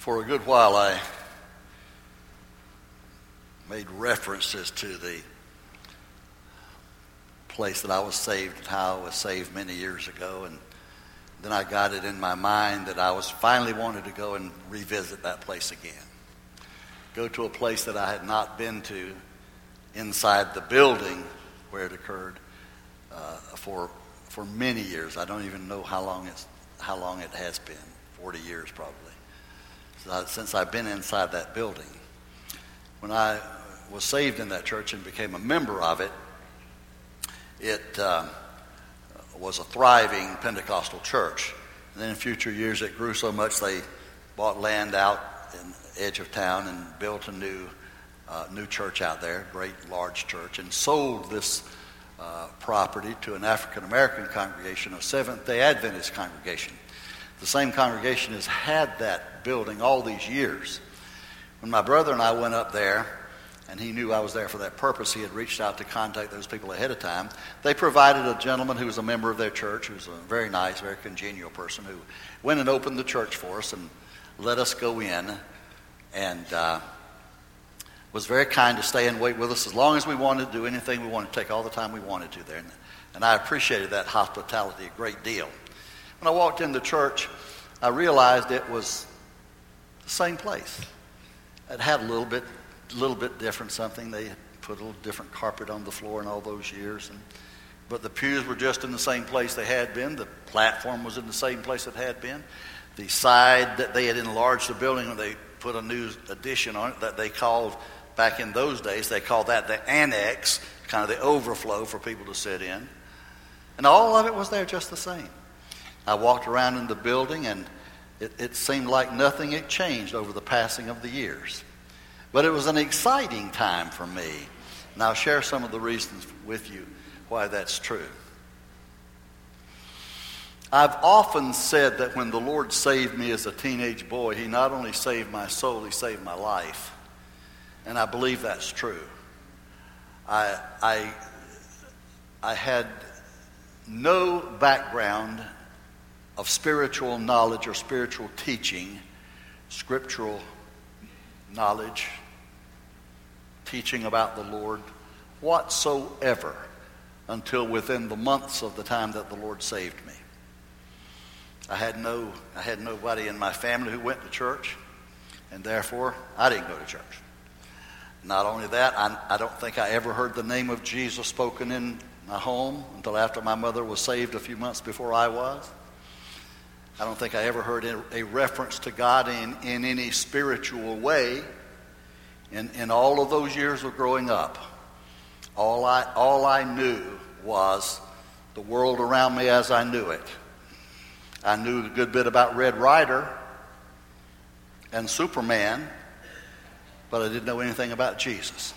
For a good while, I made references to the place that I was saved, and how I was saved many years ago, and then I got it in my mind that I was finally wanted to go and revisit that place again. Go to a place that I had not been to inside the building where it occurred uh, for for many years. I don't even know how long it's how long it has been. Forty years probably since I've been inside that building. When I was saved in that church and became a member of it, it uh, was a thriving Pentecostal church. And then in future years, it grew so much they bought land out in the edge of town and built a new, uh, new church out there, great large church, and sold this uh, property to an African American congregation, a Seventh day Adventist congregation. The same congregation has had that building all these years. When my brother and I went up there, and he knew I was there for that purpose, he had reached out to contact those people ahead of time. They provided a gentleman who was a member of their church, who was a very nice, very congenial person, who went and opened the church for us and let us go in and uh, was very kind to stay and wait with us as long as we wanted to do anything we wanted to take all the time we wanted to there. And, and I appreciated that hospitality a great deal. When I walked in the church, I realized it was the same place. It had a little bit, little bit different something. They put a little different carpet on the floor in all those years, and, but the pews were just in the same place they had been. The platform was in the same place it had been. The side that they had enlarged the building, when they put a new addition on it that they called back in those days, they called that the annex, kind of the overflow for people to sit in. And all of it was there just the same. I walked around in the building and it, it seemed like nothing had changed over the passing of the years. But it was an exciting time for me. And I'll share some of the reasons with you why that's true. I've often said that when the Lord saved me as a teenage boy, He not only saved my soul, He saved my life. And I believe that's true. I, I, I had no background of spiritual knowledge or spiritual teaching, scriptural knowledge, teaching about the Lord whatsoever until within the months of the time that the Lord saved me. I had no I had nobody in my family who went to church, and therefore I didn't go to church. Not only that, I, I don't think I ever heard the name of Jesus spoken in my home until after my mother was saved a few months before I was. I don't think I ever heard a reference to God in, in any spiritual way in, in all of those years of growing up. All I, all I knew was the world around me as I knew it. I knew a good bit about Red Ryder and Superman, but I didn't know anything about Jesus.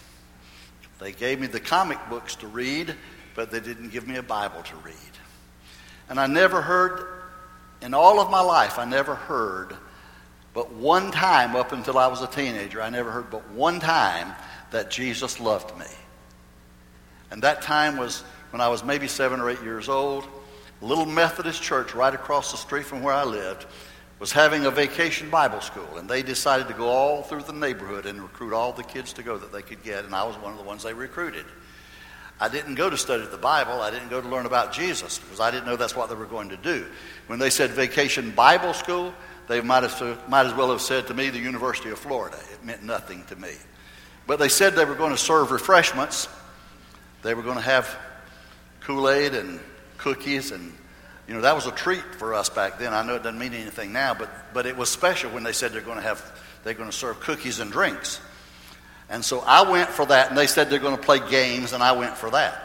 They gave me the comic books to read, but they didn't give me a Bible to read. And I never heard in all of my life, I never heard but one time up until I was a teenager, I never heard but one time that Jesus loved me. And that time was when I was maybe seven or eight years old. A little Methodist church right across the street from where I lived was having a vacation Bible school, and they decided to go all through the neighborhood and recruit all the kids to go that they could get, and I was one of the ones they recruited. I didn't go to study the Bible. I didn't go to learn about Jesus because I didn't know that's what they were going to do. When they said vacation Bible school, they might, might as well have said to me the University of Florida. It meant nothing to me. But they said they were going to serve refreshments. They were going to have Kool Aid and cookies, and you know that was a treat for us back then. I know it doesn't mean anything now, but but it was special when they said they're going to have they're going to serve cookies and drinks. And so I went for that, and they said they're going to play games, and I went for that.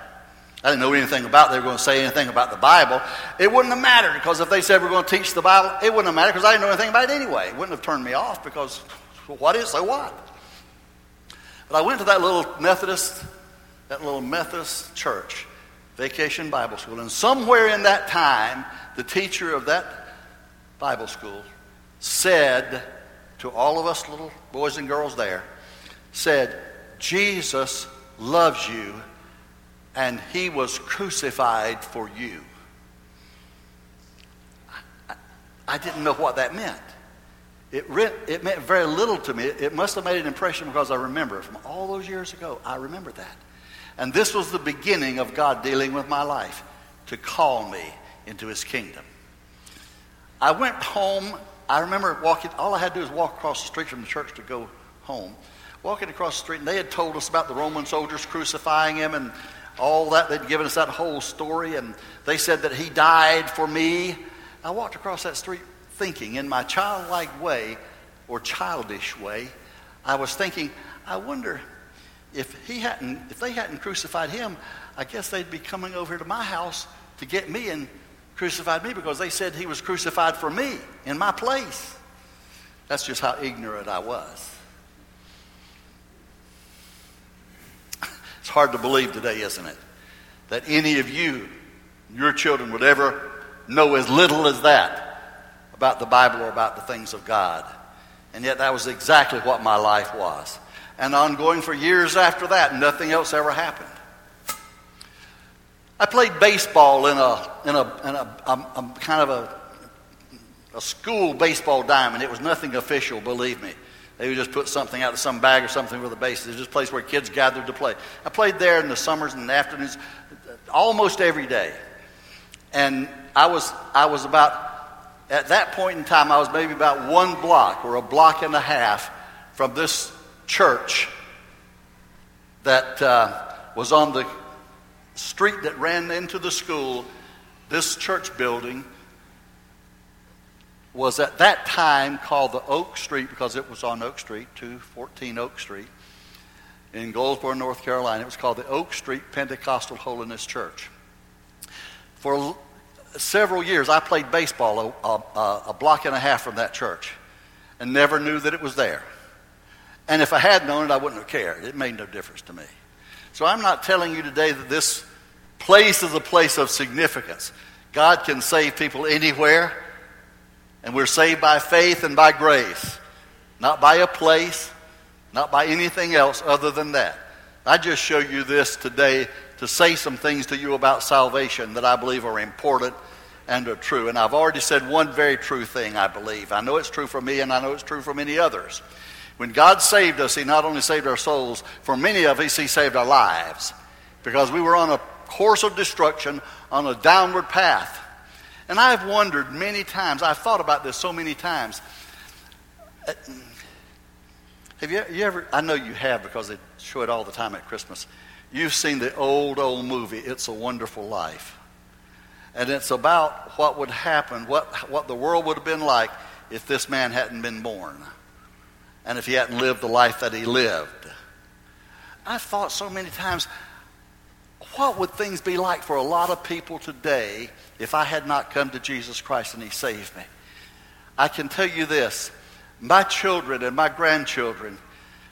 I didn't know anything about they were going to say anything about the Bible. It wouldn't have mattered because if they said we're going to teach the Bible, it wouldn't have mattered because I didn't know anything about it anyway. It wouldn't have turned me off because what is so what? But I went to that little Methodist, that little Methodist church, vacation Bible school, and somewhere in that time, the teacher of that Bible school said to all of us little boys and girls there, said, Jesus loves you and he was crucified for you. I, didn't know what that meant. it, re- it meant very little to me. It must have made an impression because I remember it from all those years ago. I remember that. And this was the beginning of God dealing with my life to call me into his kingdom. I went home. I remember walking, all I had to do was walk across the street from the church to go home. Walking across the street, and they had told us about the Roman soldiers crucifying him and all that. They'd given us that whole story, and they said that he died for me. I walked across that street thinking, in my childlike way or childish way, I was thinking, I wonder if he hadn't, if they hadn't crucified him, I guess they'd be coming over to my house to get me and crucified me because they said he was crucified for me in my place. That's just how ignorant I was. It's hard to believe today, isn't it? That any of you, your children, would ever know as little as that about the Bible or about the things of God. And yet, that was exactly what my life was. And ongoing for years after that, nothing else ever happened. I played baseball in a, in a, in a, a, a kind of a, a school baseball diamond. It was nothing official, believe me. They would just put something out of some bag or something with the base. It was just a place where kids gathered to play. I played there in the summers and the afternoons almost every day. And I was, I was about, at that point in time, I was maybe about one block or a block and a half from this church that uh, was on the street that ran into the school, this church building was at that time called the Oak Street because it was on Oak Street, 214 Oak Street in Goldsboro, North Carolina. It was called the Oak Street Pentecostal Holiness Church. For several years, I played baseball a, a, a, block and a half from that church and never knew that it was there. And if I had known it, I wouldn't have cared. It made no difference to me. So I'm not telling you today that this place is a place of significance. God can save people anywhere, and we're saved by faith and by grace, not by a place, not by anything else other than that. I just show you this today to say some things to you about salvation that I believe are important and are true. And I've already said one very true thing, I believe. I know it's true for me, and I know it's true for many others. When God saved us, He not only saved our souls, for many of us, He saved our lives because we were on a course of destruction, on a downward path. And I've wondered many times, I've thought about this so many times. Uh, have you, you ever, I know you have because they show it all the time at Christmas. You've seen the old, old movie, It's a Wonderful Life. And it's about what would happen, what, what the world would have been like if this man hadn't been born and if he hadn't lived the life that he lived. I've thought so many times, what would things be like for a lot of people today if I had not come to Jesus Christ and he saved me? I can tell you this my children and my grandchildren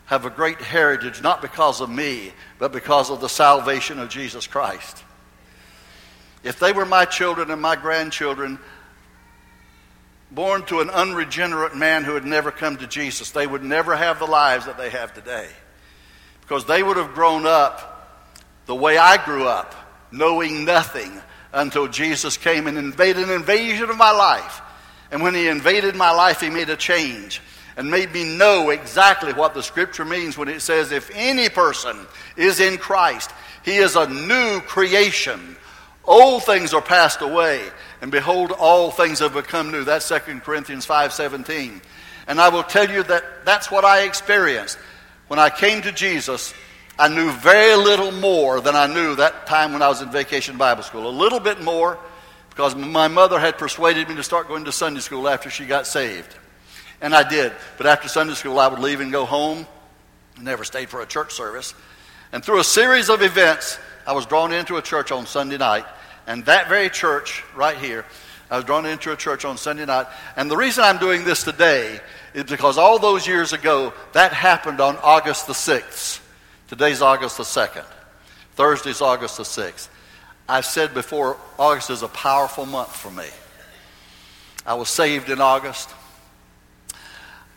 have a great heritage, not because of me, but because of the salvation of Jesus Christ. If they were my children and my grandchildren, born to an unregenerate man who had never come to Jesus, they would never have the lives that they have today. Because they would have grown up the way I grew up, knowing nothing until Jesus came and invaded an invasion of my life. And when he invaded my life, he made a change and made me know exactly what the scripture means when it says, if any person is in Christ, he is a new creation. Old things are passed away, and behold, all things have become new. That's 2 Corinthians 5.17. And I will tell you that that's what I experienced. When I came to Jesus, I knew very little more than I knew that time when I was in vacation Bible school. A little bit more because my mother had persuaded me to start going to Sunday school after she got saved. And I did. But after Sunday school, I would leave and go home. Never stayed for a church service. And through a series of events, I was drawn into a church on Sunday night. And that very church right here, I was drawn into a church on Sunday night. And the reason I'm doing this today is because all those years ago, that happened on August the 6th. Today's August the 2nd. Thursday's August the 6th. I've said before, August is a powerful month for me. I was saved in August.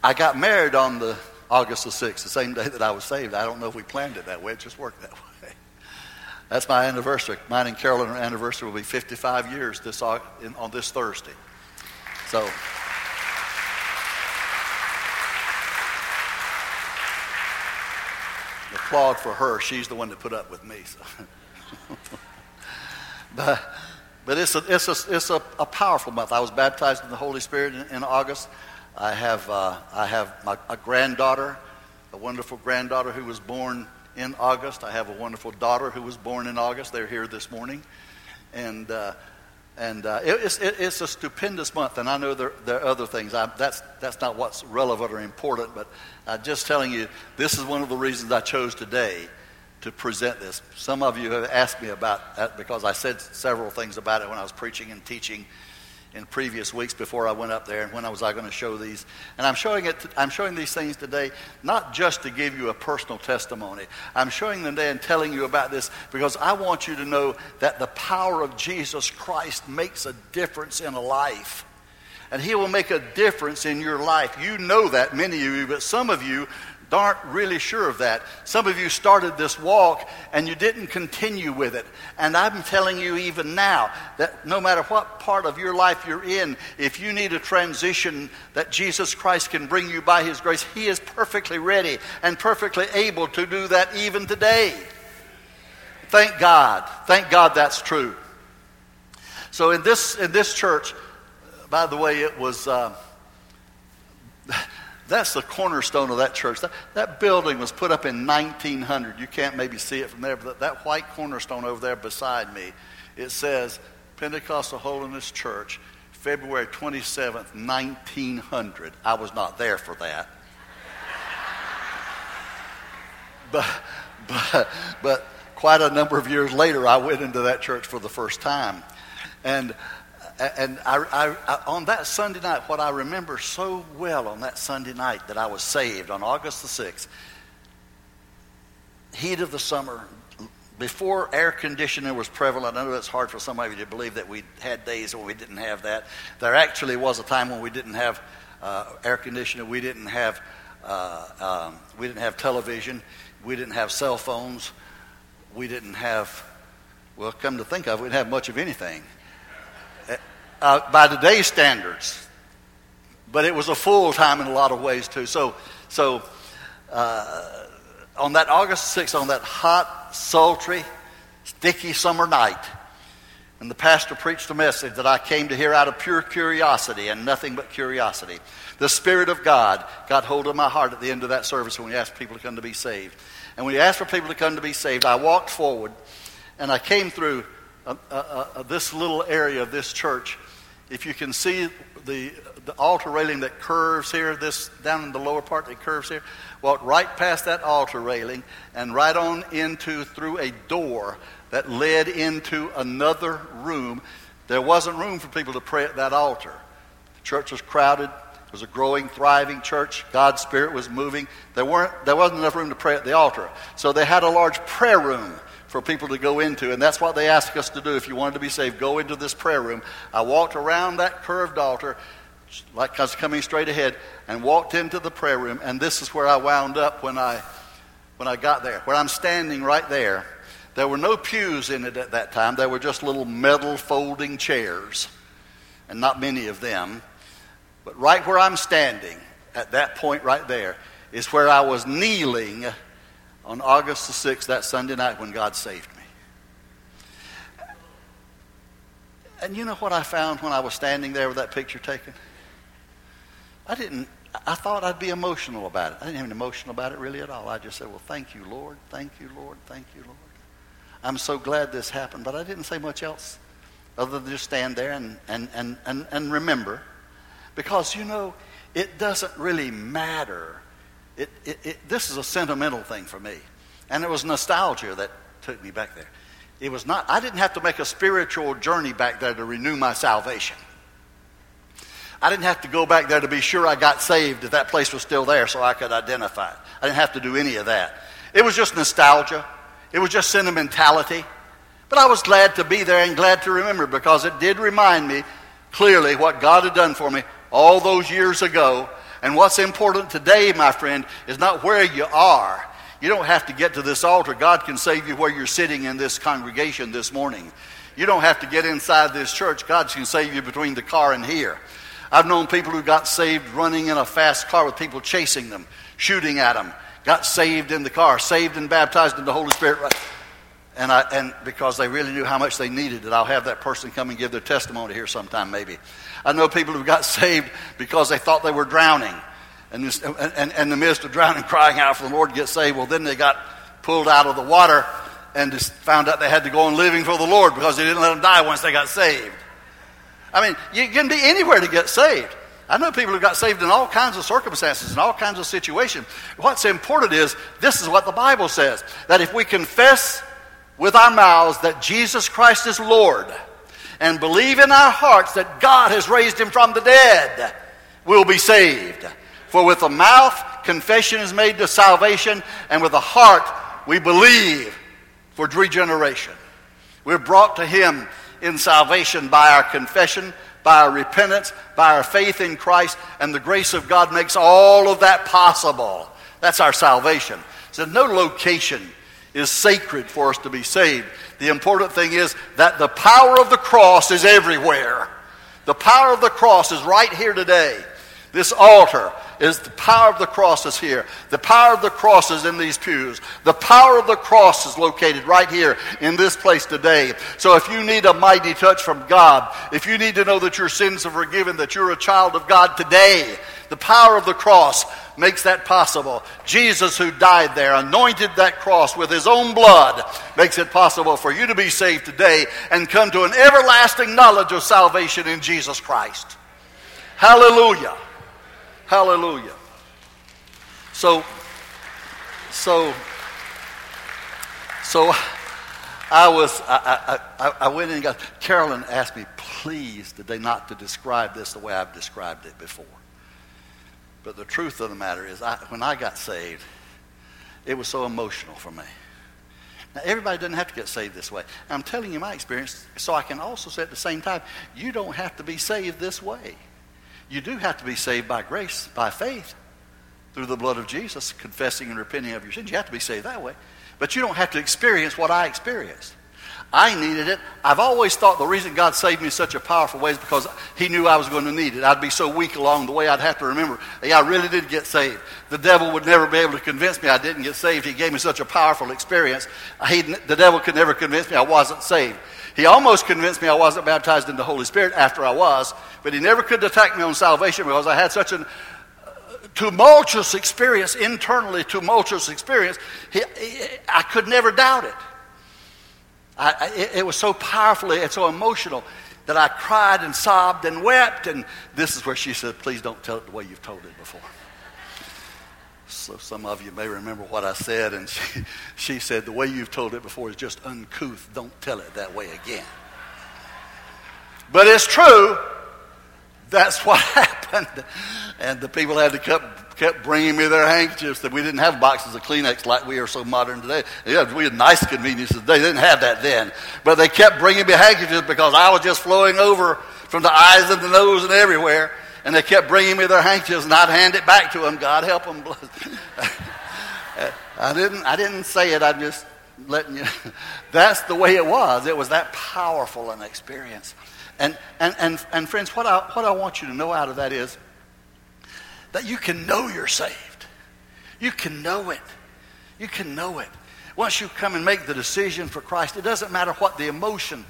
I got married on the August the 6th, the same day that I was saved. I don't know if we planned it that way, it just worked that way. That's my anniversary. Mine and Carolyn anniversary will be 55 years this, on this Thursday. So, applaud for her. She's the one that put up with me. So. but but it's, a, it's, a, it's a, a, powerful month. I was baptized in the Holy Spirit in, in August. I have, uh, I have my, a granddaughter, a wonderful granddaughter who was born in August. I have a wonderful daughter who was born in August. They're here this morning. And, uh, and uh, it, it's, it, it's a stupendous month. And I know there, there are other things. I, that's, that's not what's relevant or important, but I'm just telling you, this is one of the reasons I chose today to present this. Some of you have asked me about that because I said several things about it when I was preaching and teaching in previous weeks before I went up there and when I was I going to show these. And I'm showing it I'm showing these things today not just to give you a personal testimony. I'm showing them today and telling you about this because I want you to know that the power of Jesus Christ makes a difference in a life. And he will make a difference in your life. You know that, many of you, but some of you aren't really sure of that. Some of you started this walk and you didn't continue with it. And I'm telling you even now that no matter what part of your life you're in, if you need a transition that Jesus Christ can bring you by His grace, He is perfectly ready and perfectly able to do that even today. Thank God. Thank God that's true. So in this, in this church, by the way, it was. Uh, that's the cornerstone of that church. That, that building was put up in 1900. You can't maybe see it from there, but that white cornerstone over there beside me, it says Pentecostal Holiness Church, February 27th, 1900. I was not there for that. but, but, but quite a number of years later, I went into that church for the first time. And and I, I, I, on that Sunday night, what I remember so well on that Sunday night that I was saved on August the 6th, heat of the summer, before air conditioning was prevalent, I know it's hard for some of you to believe that we had days when we didn't have that. There actually was a time when we didn't have uh, air conditioning, we didn't have, uh, um, we didn't have television, we didn't have cell phones, we didn't have, well, come to think of it, we didn't have much of anything uh, by today's standards. But it was a full time in a lot of ways too. So, so uh, on that August 6th, on that hot, sultry, sticky summer night, and the pastor preached a message that I came to hear out of pure curiosity and nothing but curiosity. The Spirit of God got hold of my heart at the end of that service when we asked people to come to be saved. And when we asked for people to come to be saved, I walked forward and I came through uh, uh, uh, this little area of this church if you can see the, the altar railing that curves here, this down in the lower part that curves here, walk right past that altar railing and right on into through a door that led into another room. There wasn't room for people to pray at that altar. The church was crowded. It was a growing, thriving church. God's Spirit was moving. There, weren't, there wasn't enough room to pray at the altar. So they had a large prayer room for people to go into. And that's what they ask us to do. If you wanted to be saved, go into this prayer room. I walked around that curved altar, like I was coming straight ahead, and walked into the prayer room. And this is where I wound up when I, when I got there. Where I'm standing right there. There were no pews in it at that time. There were just little metal folding chairs, and not many of them. But right where I'm standing, at that point right there, is where I was kneeling on August the 6th, that Sunday night when God saved me. And you know what I found when I was standing there with that picture taken? I didn't, I thought I'd be emotional about it. I didn't have any emotional about it really at all. I just said, well, thank you, Lord. Thank you, Lord. Thank you, Lord. I'm so glad this happened. But I didn't say much else other than just stand there and, and, and, and, and remember. Because, you know, it doesn't really matter it, it, it, this is a sentimental thing for me. And it was nostalgia that took me back there. It was not, I didn't have to make a spiritual journey back there to renew my salvation. I didn't have to go back there to be sure I got saved if that place was still there so I could identify it. I didn't have to do any of that. It was just nostalgia, it was just sentimentality. But I was glad to be there and glad to remember because it did remind me clearly what God had done for me all those years ago and what's important today, my friend, is not where you are. You don't have to get to this altar. God can save you where you're sitting in this congregation this morning. You don't have to get inside this church. God can save you between the car and here. I've known people who got saved running in a fast car with people chasing them, shooting at them, got saved in the car, saved and baptized in the Holy Spirit. And, I, and because they really knew how much they needed it, I'll have that person come and give their testimony here sometime, maybe. I know people who got saved because they thought they were drowning. And, and in the midst of drowning, crying out for the Lord to get saved, well, then they got pulled out of the water and just found out they had to go on living for the Lord because they didn't let them die once they got saved. I mean, you can be anywhere to get saved. I know people who got saved in all kinds of circumstances, in all kinds of situations. What's important is this is what the Bible says that if we confess with our mouths that Jesus Christ is Lord and believe in our hearts that God has raised him from the dead, we'll be saved. For with the mouth, confession is made to salvation, and with the heart, we believe for regeneration. We're brought to him in salvation by our confession by our repentance, by our faith in Christ, and the grace of God makes all of that possible. That's our salvation. So no location is sacred for us to be saved. The important thing is that the power of the cross is everywhere. The power of the cross is right here today. This altar is the power of the cross is here. The power of the cross is in these pews. The power of the cross is located right here in this place today. So if you need a mighty touch from God, if you need to know that your sins are forgiven, that you're a child of God today, the power of the cross makes that possible. Jesus, who died there, anointed that cross with his own blood, makes it possible for you to be saved today and come to an everlasting knowledge of salvation in Jesus Christ. Hallelujah. Hallelujah. So, so, so I was, I, I, I went in and got, Carolyn asked me, please, today not to describe this the way I've described it before. But the truth of the matter is, I, when I got saved, it was so emotional for me. Now, everybody doesn't have to get saved this way. I'm telling you my experience, so I can also say at the same time, you don't have to be saved this way. You do have to be saved by grace, by faith, through the blood of Jesus, confessing and repenting of your sins. You have to be saved that way. But you don't have to experience what I experienced. I needed it. I've always thought the reason God saved me in such a powerful way is because He knew I was going to need it. I'd be so weak along the way, I'd have to remember, yeah, I really did get saved. The devil would never be able to convince me I didn't get saved. He gave me such a powerful experience. He, the devil could never convince me I wasn't saved. He almost convinced me I wasn't baptized in the Holy Spirit after I was, but he never could attack me on salvation because I had such a uh, tumultuous experience, internally tumultuous experience. He, he, I could never doubt it. I, it. It was so powerfully and so emotional that I cried and sobbed and wept. And this is where she said, Please don't tell it the way you've told it before. So some of you may remember what I said, and she, she said, The way you've told it before is just uncouth. Don't tell it that way again. But it's true. That's what happened. And the people had to kept, kept bringing me their handkerchiefs. That we didn't have boxes of Kleenex like we are so modern today. Yeah, we had nice conveniences. They didn't have that then. But they kept bringing me handkerchiefs because I was just flowing over from the eyes and the nose and everywhere. And they kept bringing me their handkerchiefs, and I'd hand it back to them. God help them. I didn't, I didn't say it. I'm just letting you. That's the way it was. It was that powerful an experience. And, and, and, and friends, what I, what I want you to know out of that is that you can know you're saved. You can know it. You can know it. Once you come and make the decision for Christ, it doesn't matter what the emotion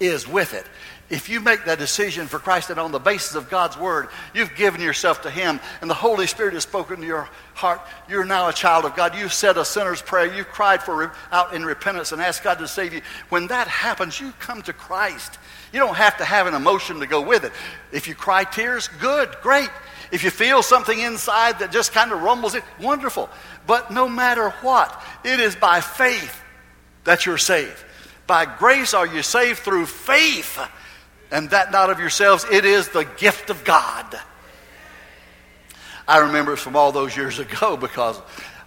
is with it. If you make that decision for Christ and on the basis of God's word, you've given yourself to Him and the Holy Spirit has spoken to your heart, you're now a child of God. You've said a sinner's prayer. You've cried for out in repentance and asked God to save you. When that happens, you come to Christ. You don't have to have an emotion to go with it. If you cry tears, good, great. If you feel something inside that just kind of rumbles it, wonderful. But no matter what, it is by faith that you're saved. By grace are you saved through faith and that not of yourselves. It is the gift of God. I remember it from all those years ago because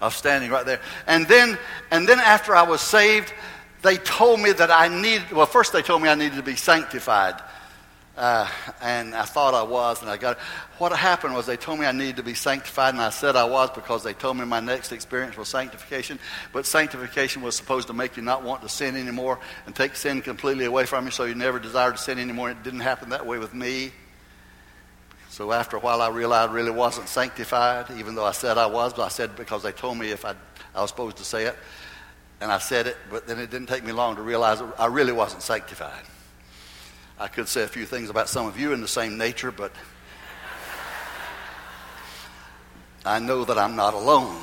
was standing right there. And then, and then after I was saved, they told me that I needed, well, first they told me I needed to be sanctified. Uh, and I thought I was, and I got. What happened was they told me I needed to be sanctified, and I said I was because they told me my next experience was sanctification. But sanctification was supposed to make you not want to sin anymore and take sin completely away from you so you never desire to sin anymore. It didn't happen that way with me. So after a while, I realized I really wasn't sanctified, even though I said I was. But I said because they told me if I, I was supposed to say it. And I said it, but then it didn't take me long to realize I really wasn't sanctified. I could say a few things about some of you in the same nature, but I know that I'm not alone.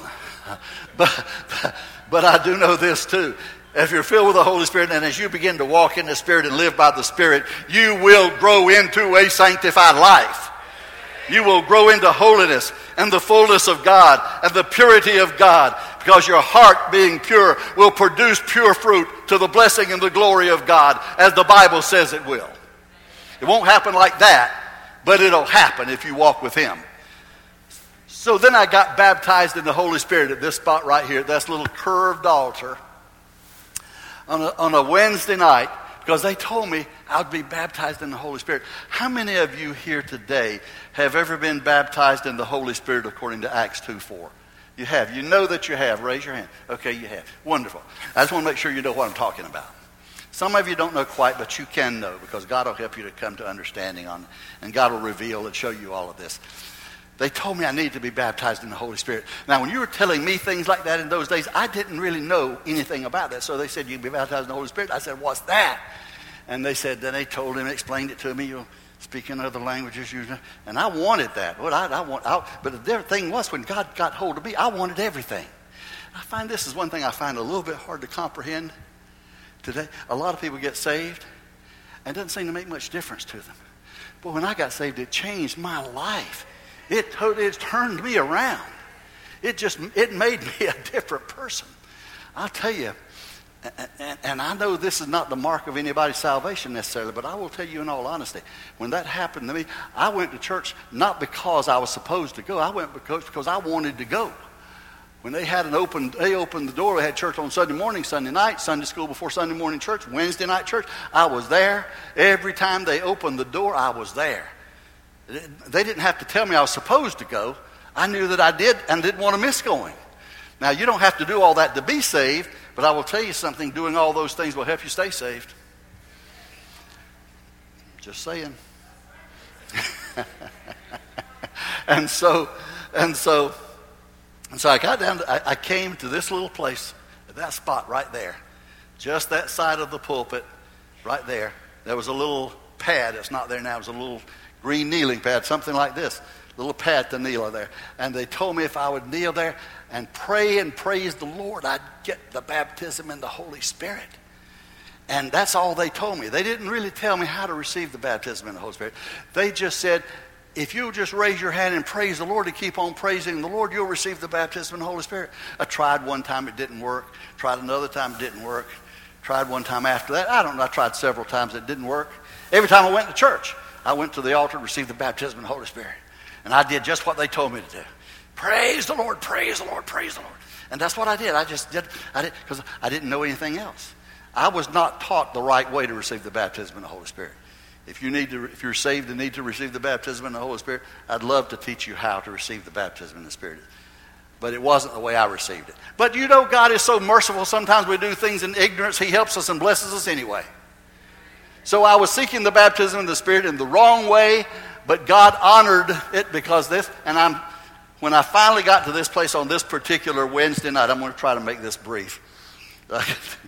But, but, I do know this too. If you're filled with the Holy Spirit and as you begin to walk in the Spirit and live by the Spirit, you will grow into a sanctified life. You will grow into holiness and the fullness of God and the purity of God because your heart being pure will produce pure fruit to the blessing and the glory of God as the Bible says it will. It won't happen like that, but it'll happen if you walk with Him. So then I got baptized in the Holy Spirit at this spot right here, this little curved altar on a, on a Wednesday night because they told me I'd be baptized in the Holy Spirit. How many of you here today have ever been baptized in the Holy Spirit according to Acts 2 4? You have. You know that you have. Raise your hand. Okay, you have. Wonderful. I just want to make sure you know what I'm talking about. Some of you don't know quite, but you can know because God will help you to come to understanding on, and God will reveal and show you all of this. They told me I needed to be baptized in the Holy Spirit. Now, when you were telling me things like that in those days, I didn't really know anything about that. So they said, You can be baptized in the Holy Spirit. I said, What's that? And they said, Then they told him, explained it to me. You'll speak in other languages. you." And I wanted that. Well, I, I want, I, but the thing was, when God got hold of me, I wanted everything. I find this is one thing I find a little bit hard to comprehend today. A lot of people get saved, and it doesn't seem to make much difference to them. But when I got saved, it changed my life. It totally it turned me around. It just it made me a different person. I'll tell you, and, and, I know this is not the mark of anybody's salvation necessarily, but I will tell you in all honesty, when that happened to me, I went to church not because I was supposed to go. I went because, because I wanted to go. When they had an open, they opened the door. They had church on Sunday morning, Sunday night, Sunday school before Sunday morning church, Wednesday night church. I was there. Every time they opened the door, I was there. They didn't have to tell me I was supposed to go. I knew that I did and didn't want to miss going. Now, you don't have to do all that to be saved, but I will tell you something doing all those things will help you stay saved. Just saying. and so, and so, and so I got down, to, I, I came to this little place, that spot right there, just that side of the pulpit, right there. There was a little pad. It's not there now. It was a little green kneeling pad, something like this, little pad to kneel there. And they told me if I would kneel there and pray and praise the Lord, I'd get the baptism in the Holy Spirit. And that's all they told me. They didn't really tell me how to receive the baptism in the Holy Spirit. They just said, if you'll just raise your hand and praise the Lord and keep on praising the Lord, you'll receive the baptism in the Holy Spirit. I tried one time, it didn't work. Tried another time, it didn't work. Tried one time after that. I don't know. I tried several times, it didn't work. Every time I went to church, I went to the altar and received the baptism in the Holy Spirit. And I did just what they told me to do. Praise the Lord, praise the Lord, praise the Lord. And that's what I did. I just did, I did, because I didn't know anything else. I was not taught the right way to receive the baptism in the Holy Spirit. If you need to, if you're saved and need to receive the baptism in the Holy Spirit, I'd love to teach you how to receive the baptism in the Spirit. But it wasn't the way I received it. But you know, God is so merciful. Sometimes we do things in ignorance. He helps us and blesses us anyway. So I was seeking the baptism in the Spirit in the wrong way, but God honored it because this, and I'm, when I finally got to this place on this particular Wednesday night, I'm going to try to make this brief.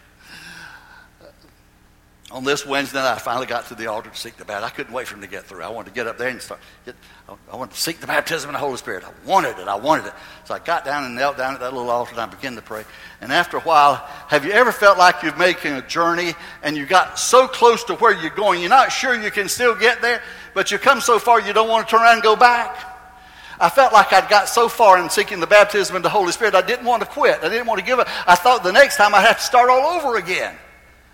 on this Wednesday night, I finally got to the altar to seek the baptism. I couldn't wait for him to get through. I wanted to get up there and start. Get, I wanted to seek the baptism in the Holy Spirit. I wanted it. I wanted it. So I got down and knelt down at that little altar and I began to pray. And after a while, have you ever felt like you're making a journey and you got so close to where you're going, you're not sure you can still get there, but you come so far you don't want to turn around and go back? I felt like I'd got so far in seeking the baptism in the Holy Spirit, I didn't want to quit. I didn't want to give up. I thought the next time I'd have to start all over again.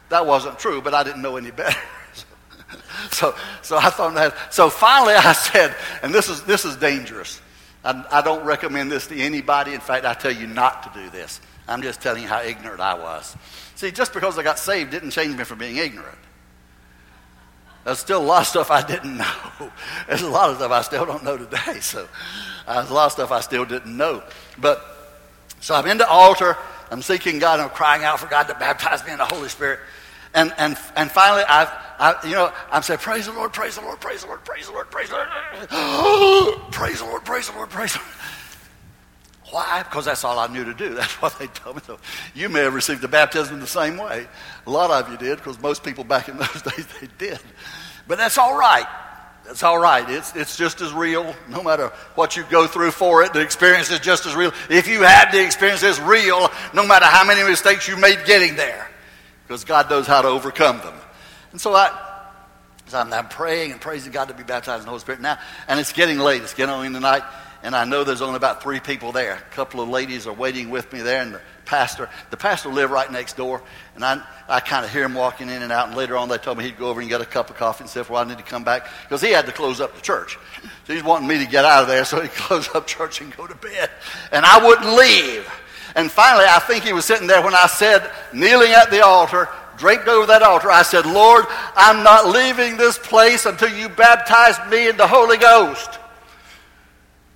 That wasn't true, but I didn't know any better. so, so I thought that. So finally, I said, and this is this is dangerous. I, I don't recommend this to anybody. In fact, I tell you not to do this. I'm just telling you how ignorant I was. See, just because I got saved didn't change me from being ignorant. There's still a lot of stuff I didn't know. There's a lot of stuff I still don't know today. So uh, there's a lot of stuff I still didn't know. But so I'm in the altar. I'm seeking God. I'm crying out for God to baptize me in the Holy Spirit. And, and, and finally, I've, I, you know, I'm saying, praise the Lord, praise the Lord, praise the Lord, praise the Lord, praise the Lord. praise the Lord, praise the Lord, praise the Lord. Why? Because that's all I knew to do. That's what they told me. So you may have received the baptism the same way. A lot of you did, because most people back in those days, they did. But that's all right. That's all right. It's, it's just as real, no matter what you go through for it. The experience is just as real. If you had the experience, it's real, no matter how many mistakes you made getting there, because God knows how to overcome them. And so I, I'm, I'm praying and praising God to be baptized in the Holy Spirit now, and it's getting late. It's getting on in the night and I know there's only about three people there. A couple of ladies are waiting with me there, and the pastor, the pastor lived right next door, and I, I kind of hear him walking in and out. And later on, they told me he'd go over and get a cup of coffee and said, "Well, I need to come back because he had to close up the church, so he's wanting me to get out of there so he close up church and go to bed, and I wouldn't leave." And finally, I think he was sitting there when I said, kneeling at the altar, draped over that altar, I said, Lord, I'm not leaving this place until you baptize me in the Holy Ghost.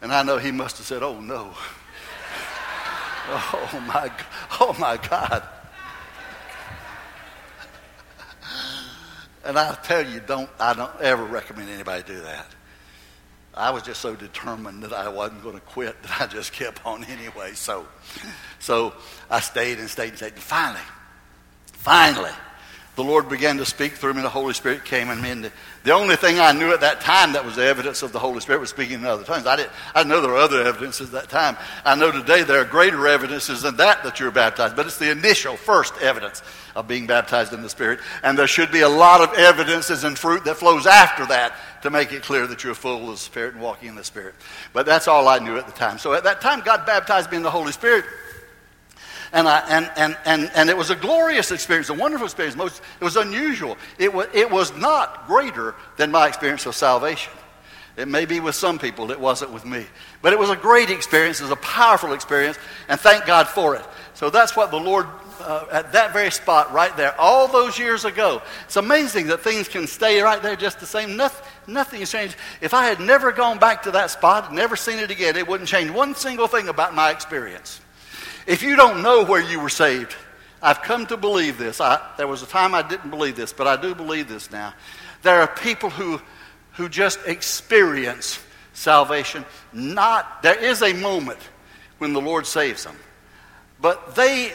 And I know he must have said, Oh no. oh my, oh my God. And I tell you, don't I don't ever recommend anybody do that. I was just so determined that I wasn't going to quit that I just kept on anyway. So, so I stayed and stayed and stayed. And finally, finally, the Lord began to speak through me. The Holy Spirit came in me. And the, only thing I knew at that time that was the evidence of the Holy Spirit was speaking in other tongues. I didn't, I know there were other evidences at that time. I know today there are greater evidences than that that you're baptized, but it's the initial, first evidence of being baptized in the Spirit. And there should be a lot of evidences and fruit that flows after that to make it clear that you're full of the Spirit and walking in the Spirit. But that's all I knew at the time. So at that time, God baptized me in the Holy Spirit. And, I, and, and, and, and it was a glorious experience, a wonderful experience. Most, it was unusual. It was, it was not greater than my experience of salvation. It may be with some people, it wasn't with me. But it was a great experience, it was a powerful experience, and thank God for it. So that's what the Lord, uh, at that very spot right there, all those years ago, it's amazing that things can stay right there just the same. Nothing, nothing has changed. If I had never gone back to that spot, never seen it again, it wouldn't change one single thing about my experience. If you don't know where you were saved, I've come to believe this. I, there was a time I didn't believe this, but I do believe this now. There are people who, who just experience salvation. Not, there is a moment when the Lord saves them, but they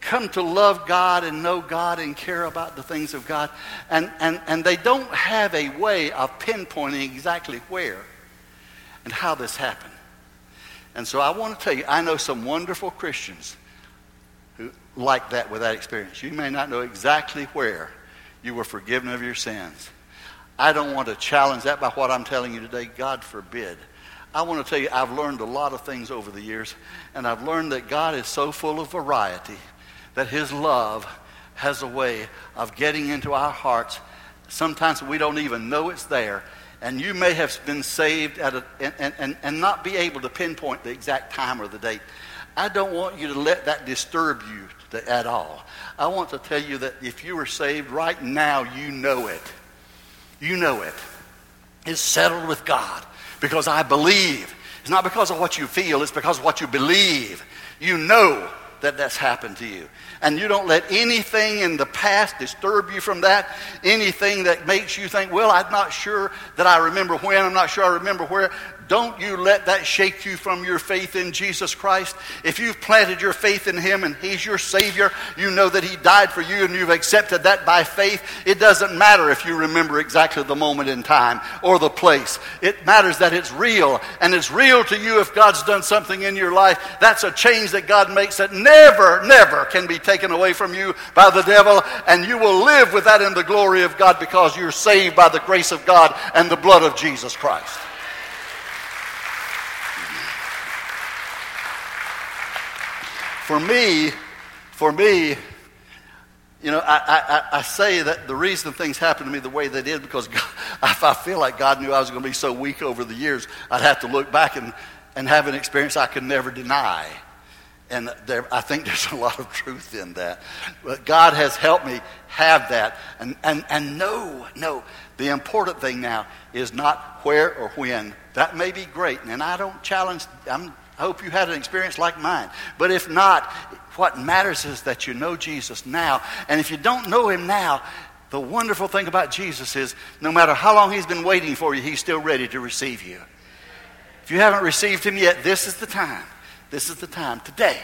come to love God and know God and care about the things of God, and, and, and they don't have a way of pinpointing exactly where and how this happened. And so I want to tell you, I know some wonderful Christians who like that with that experience. You may not know exactly where you were forgiven of your sins. I don't want to challenge that by what I'm telling you today. God forbid. I want to tell you, I've learned a lot of things over the years, and I've learned that God is so full of variety that His love has a way of getting into our hearts. Sometimes we don't even know it's there, and you may have been saved at a, and, and, and not be able to pinpoint the exact time or the date. I don't want you to let that disturb you to, at all. I want to tell you that if you were saved right now, you know it. You know it. It's settled with God because I believe. It's not because of what you feel, it's because of what you believe. You know that that's happened to you and you don't let anything in the past disturb you from that, anything that makes you think, well, I'm not sure that I remember when, I'm not sure I remember where. Don't you let that shake you from your faith in Jesus Christ. If you've planted your faith in Him and He's your Savior, you know that He died for you and you've accepted that by faith. It doesn't matter if you remember exactly the moment in time or the place. It matters that it's real, and it's real to you if God's done something in your life. That's a change that God makes that never, never can be taken away from you by the devil, and you will live with that in the glory of God because you're saved by the grace of God and the blood of Jesus Christ. For me, for me, you know, I, I, I, say that the reason things happened to me the way they did because God, if I feel like God knew I was going to be so weak over the years, I'd have to look back and, and have an experience I could never deny. And there, I think there's a lot of truth in that. But God has helped me have that. And, and, and no, no, the important thing now is not where or when. That may be great. And I don't challenge, I'm I hope you had an experience like mine. But if not, what matters is that you know Jesus now. And if you don't know him now, The wonderful thing about Jesus is no matter how long he's been waiting for you, he's still ready to receive you. If you haven't received him yet, this is the time. This is the time. Today,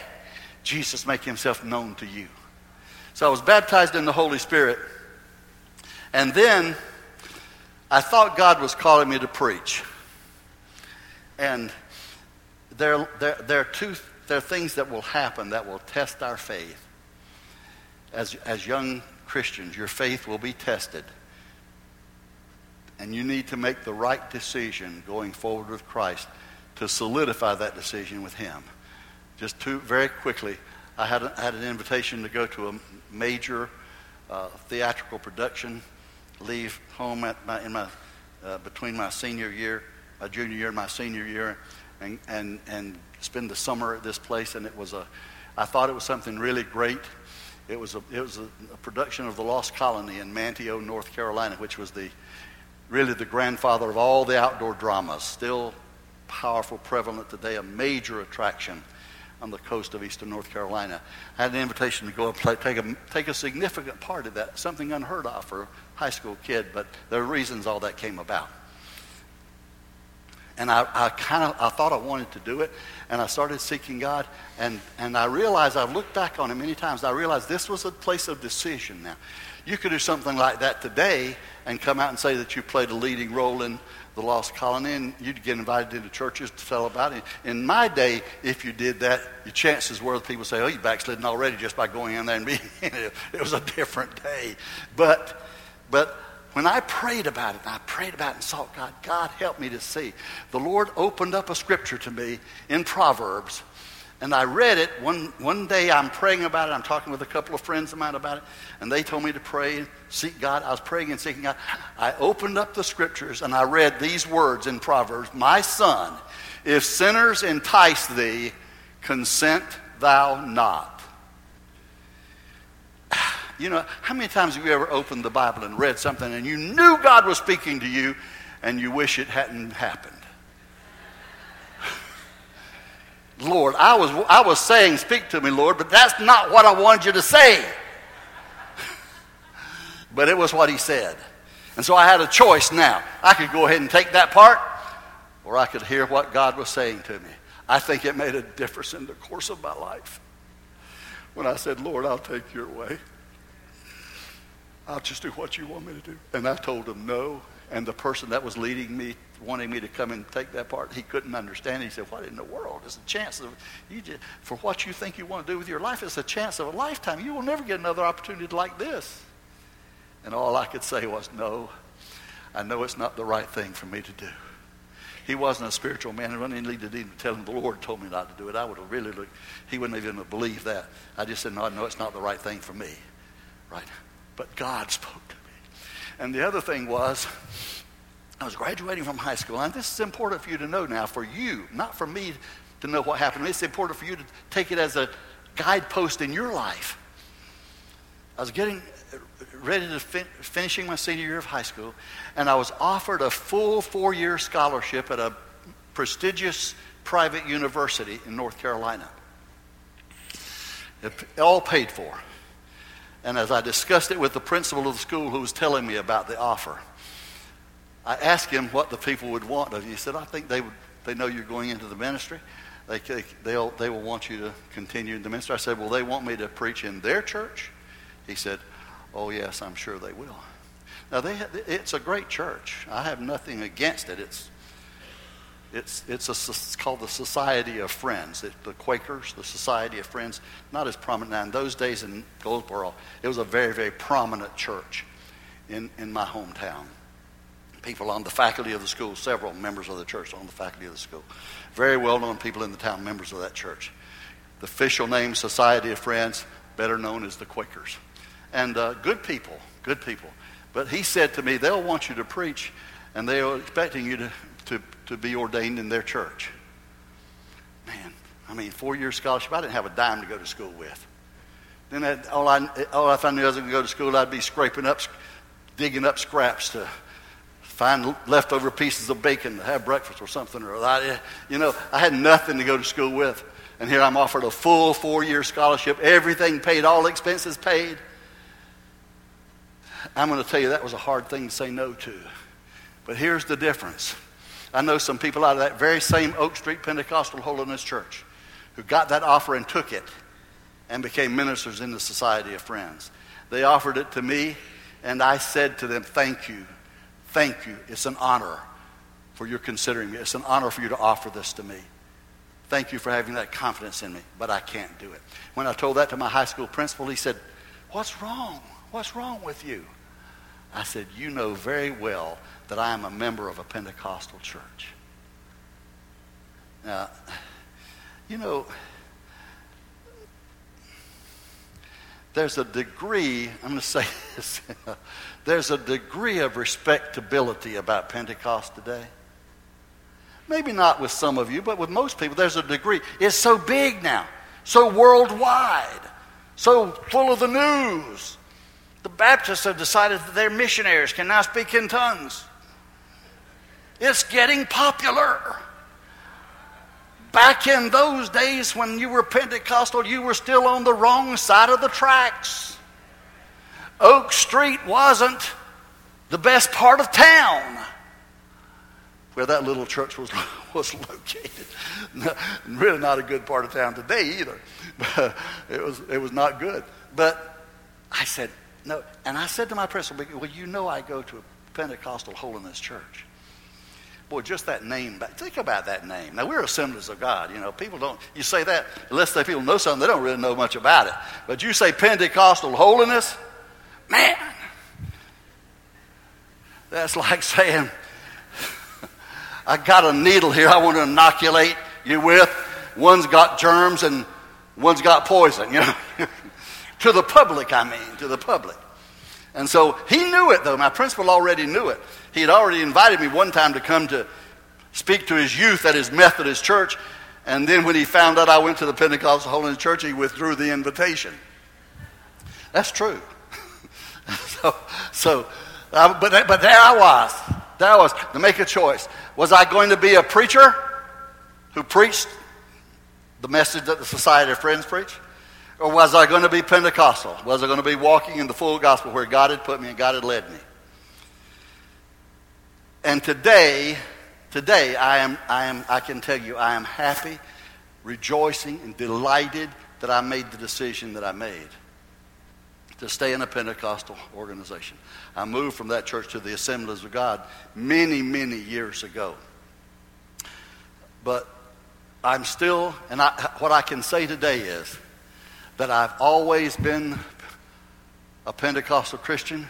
Jesus make himself known to you. So I was baptized in the Holy Spirit. And then I thought God was calling me to preach. And there, there, there, are two, there are things that will happen that will test our faith. As, as young Christians, your faith will be tested. And you need to make the right decision going forward with Christ to solidify that decision with Him. Just two, very quickly, I had, had an invitation to go to a major uh, theatrical production, leave home at my, in my, uh, between my senior year, my junior year and my senior year, and, and, and spend the summer at this place. And it was a, I thought it was something really great. It was a, it was a, a production of The Lost Colony in Manteo, North Carolina, which was the, really the grandfather of all the outdoor dramas, still powerful, prevalent today, a major attraction on the coast of eastern North Carolina. I had an invitation to go and play, take, a, take a significant part of that, something unheard of for a high school kid, but there are reasons all that came about. And I, I kind of I thought I wanted to do it, and I started seeking God, and, and I realized I've looked back on it many times. I realized this was a place of decision. Now, you could do something like that today and come out and say that you played a leading role in the lost colony, and you'd get invited into churches to tell about it. In my day, if you did that, your chances were that people say, "Oh, you backslidden already just by going in there and being in it." It was a different day, but but when I prayed about it, I prayed about it and sought God, God help me to see. The Lord opened up a scripture to me in Proverbs, and I read it. One, one day I'm praying about it. I'm talking with a couple of friends of mine about it, and they told me to pray and seek God. I was praying and seeking God. I opened up the scriptures and I read these words in Proverbs My son, if sinners entice thee, consent thou not. You know, how many times have you ever opened the Bible and read something and you knew God was speaking to you and you wish it hadn't happened? Lord, I was, I was saying, Speak to me, Lord, but that's not what I wanted you to say. but it was what He said. And so I had a choice now. I could go ahead and take that part, or I could hear what God was saying to me. I think it made a difference in the course of my life when I said, Lord, I'll take your way. I'll just do what you want me to do. And I told him no. And the person that was leading me, wanting me to come and take that part, he couldn't understand. He said, What in the world? It's a chance of you just, for what you think you want to do with your life, it's a chance of a lifetime. You will never get another opportunity like this. And all I could say was, No, I know it's not the right thing for me to do. He wasn't a spiritual man. I didn't need to even tell him the Lord told me not to do it. I would have really looked, he wouldn't even have believed that. I just said, No, no, it's not the right thing for me. Right? But God spoke to me. And the other thing was, I was graduating from high school, and this is important for you to know now, for you, not for me to know what happened. It's important for you to take it as a guidepost in your life. I was getting ready to fin- finishing my senior year of high school, and I was offered a full four-year scholarship at a prestigious private university in North Carolina. It, all paid for. And as I discussed it with the principal of the school who was telling me about the offer, I asked him what the people would want of you. He said, I think they, would, they know you're going into the ministry. They, they'll, they will want you to continue in the ministry. I said, Well, they want me to preach in their church? He said, Oh, yes, I'm sure they will. Now, they, it's a great church. I have nothing against it. It's it's, it's, a, it's called the Society of Friends. It, the Quakers, the Society of Friends, not as prominent now. In those days in Goldsboro, it was a very, very prominent church in, in my hometown. People on the faculty of the school, several members of the church on the faculty of the school. Very well known people in the town, members of that church. The official name, Society of Friends, better known as the Quakers. And uh, good people, good people. But he said to me, they'll want you to preach, and they're expecting you to to, be ordained in their church. Man, I mean, four year scholarship, I didn't have a dime to go to school with. Then that, all, I, all I knew I was going to go to school, I'd be scraping up, digging up scraps to find leftover pieces of bacon to have breakfast or something. Or I, you know, I had nothing to go to school with. And here I'm offered a full four year scholarship, everything paid, all expenses paid. I'm going to tell you that was a hard thing to say no to. But here's the difference. I know some people out of that very same Oak Street Pentecostal Holiness Church who got that offer and took it and became ministers in the Society of Friends. They offered it to me, and I said to them, Thank you. Thank you. It's an honor for your considering me. It's an honor for you to offer this to me. Thank you for having that confidence in me, but I can't do it. When I told that to my high school principal, he said, What's wrong? What's wrong with you? I said, You know very well that I am a member of a Pentecostal church. Now, you know, there's a degree, I'm going to say this, there's a degree of respectability about Pentecost today. Maybe not with some of you, but with most people, there's a degree. It's so big now, so worldwide, so full of the news. The Baptists have decided that their missionaries can now speak in tongues. It's getting popular. Back in those days when you were Pentecostal, you were still on the wrong side of the tracks. Oak Street wasn't the best part of town where that little church was, was located. really not a good part of town today either. it, was, it was not good. But I said, no. And I said to my principal, well, you know I go to a Pentecostal holiness church. Boy, just that name. Think about that name. Now, we're assemblies of God. You know, people don't, you say that, unless they people know something, they don't really know much about it. But you say Pentecostal holiness, man, that's like saying, I got a needle here I want to inoculate you with. One's got germs and one's got poison, you know. To the public, I mean, to the public. And so he knew it, though. My principal already knew it. He had already invited me one time to come to speak to his youth at his Methodist church. And then when he found out I went to the Pentecostal Holiness Church, he withdrew the invitation. That's true. so, so uh, but, but there I was. There I was to make a choice. Was I going to be a preacher who preached the message that the Society of Friends preach? Or was I going to be Pentecostal? Was I going to be walking in the full gospel where God had put me and God had led me? And today, today I am, I am, I can tell you, I am happy, rejoicing, and delighted that I made the decision that I made to stay in a Pentecostal organization. I moved from that church to the Assemblies of God many, many years ago. But I'm still, and I, what I can say today is that I've always been a Pentecostal Christian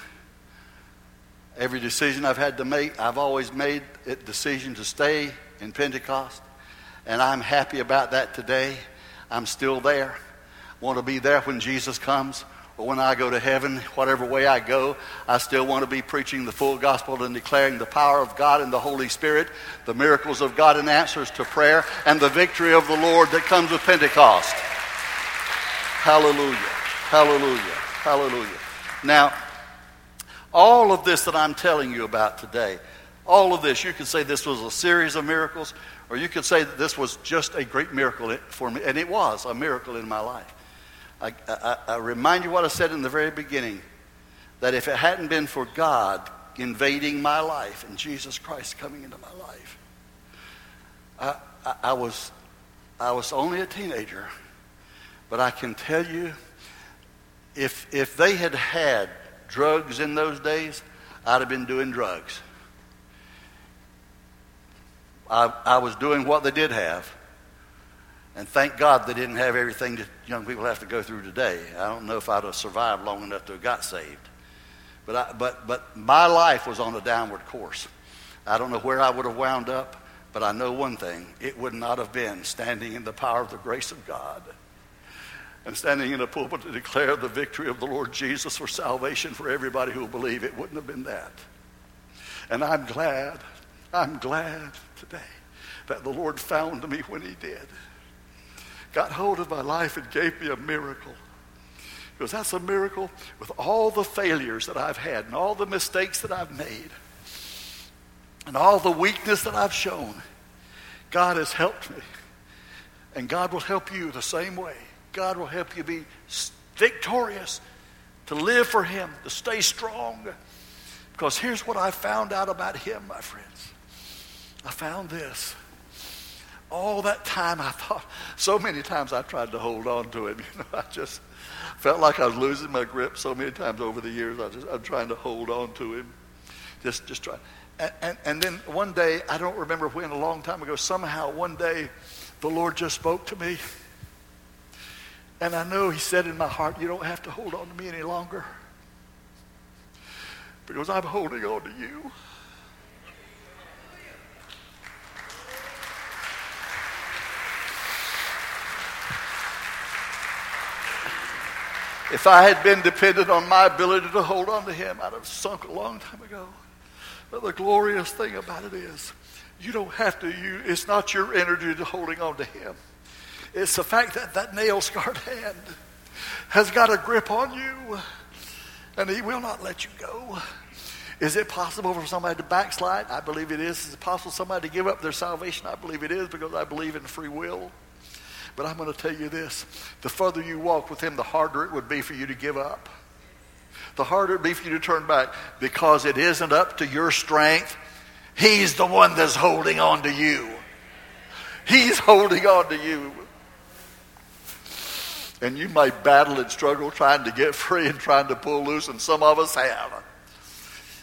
Every decision I've had to make, I've always made a decision to stay in Pentecost. And I'm happy about that today. I'm still there. Want to be there when Jesus comes. But when I go to heaven, whatever way I go, I still want to be preaching the full gospel and declaring the power of God and the Holy Spirit, the miracles of God and answers to prayer, and the victory of the Lord that comes with Pentecost. Hallelujah. Hallelujah. Hallelujah. Now, all of this that I'm telling you about today, all of this, you could say this was a series of miracles, or you could say that this was just a great miracle for me. And it was a miracle in my life. I, I, I remind you what I said in the very beginning that if it hadn't been for God invading my life and Jesus Christ coming into my life, I, I, I, was, I was only a teenager. But I can tell you, if, if they had had drugs in those days, I'd have been doing drugs. I, I was doing what they did have. And thank God they didn't have everything that young people have to go through today. I don't know if I'd have survived long enough to have got saved. But, I, but, but my life was on a downward course. I don't know where I would have wound up, but I know one thing. It would not have been standing in the power of the grace of God and standing in a pulpit to declare the victory of the Lord Jesus for salvation for everybody who will believe, it wouldn't have been that. And I'm glad, I'm glad today that the Lord found me when He did. Got hold of my life and gave me a miracle. Because that's a miracle with all the failures that I've had and all the mistakes that I've made and all the weakness that I've shown. God has helped me. And God will help you the same way. God will help you be victorious to live for Him, to stay strong. Because here's what I found out about Him, my friends. I found this. All that time I thought, so many times I tried to hold on to Him. You know, I just felt like I was losing my grip so many times over the years. I just, I'm trying to hold on to Him. Just, just try. And, and, and then one day, I don't remember when, a long time ago, somehow one day the Lord just spoke to me. And I know He said in my heart, You don't have to hold on to me any longer. Because I'm holding on to you. If I had been dependent on my ability to hold on to Him, I'd have sunk a long time ago. But the glorious thing about it is, you don't have to, you, it's not your energy to holding on to Him. It's the fact that that nail scarred hand has got a grip on you and He will not let you go. Is it possible for somebody to backslide? I believe it is. Is it possible for somebody to give up their salvation? I believe it is because I believe in free will. But I'm going to tell you this the further you walk with Him, the harder it would be for you to give up the harder it would be for you to turn back because it isn't up to your strength. He's the one that's holding on to you. He's holding on to you. And you may battle and struggle trying to get free and trying to pull loose, and some of us have.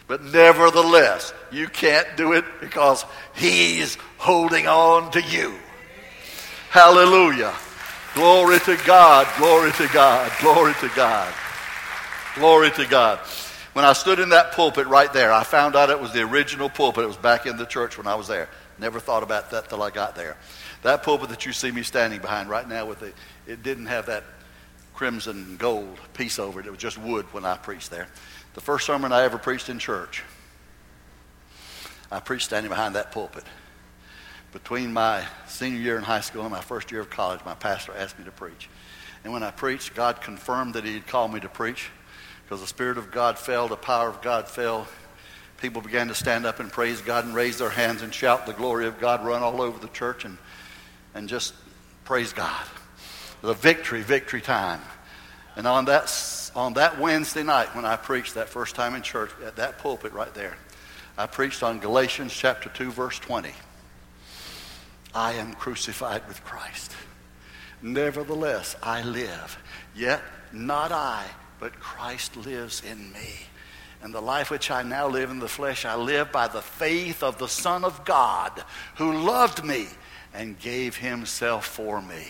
But nevertheless, you can't do it because He's holding on to you. Hallelujah. Glory to God, glory to God, glory to God. Glory to God. When I stood in that pulpit right there, I found out it was the original pulpit. It was back in the church when I was there. Never thought about that till I got there. That pulpit that you see me standing behind right now with it, it didn't have that crimson gold piece over it. It was just wood when I preached there. The first sermon I ever preached in church, I preached standing behind that pulpit. Between my senior year in high school and my first year of college, my pastor asked me to preach. And when I preached, God confirmed that He had called me to preach because the Spirit of God fell, the power of God fell. People began to stand up and praise God and raise their hands and shout the glory of God, run all over the church and, and just praise God. The victory, victory time. And on that, on that Wednesday night when I preached that first time in church, at that pulpit right there, I preached on Galatians chapter 2, verse 20. I am crucified with Christ. Nevertheless, I live. Yet not I, but Christ lives in me. And the life which I now live in the flesh, I live by the faith of the Son of God who loved me and gave himself for me.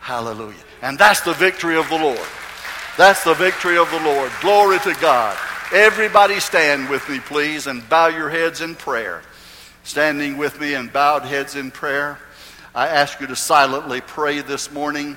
Hallelujah. And that's the victory of the Lord. That's the victory of the Lord. Glory to God. Everybody stand with me, please, and bow your heads in prayer. Standing with me and bowed heads in prayer, I ask you to silently pray this morning.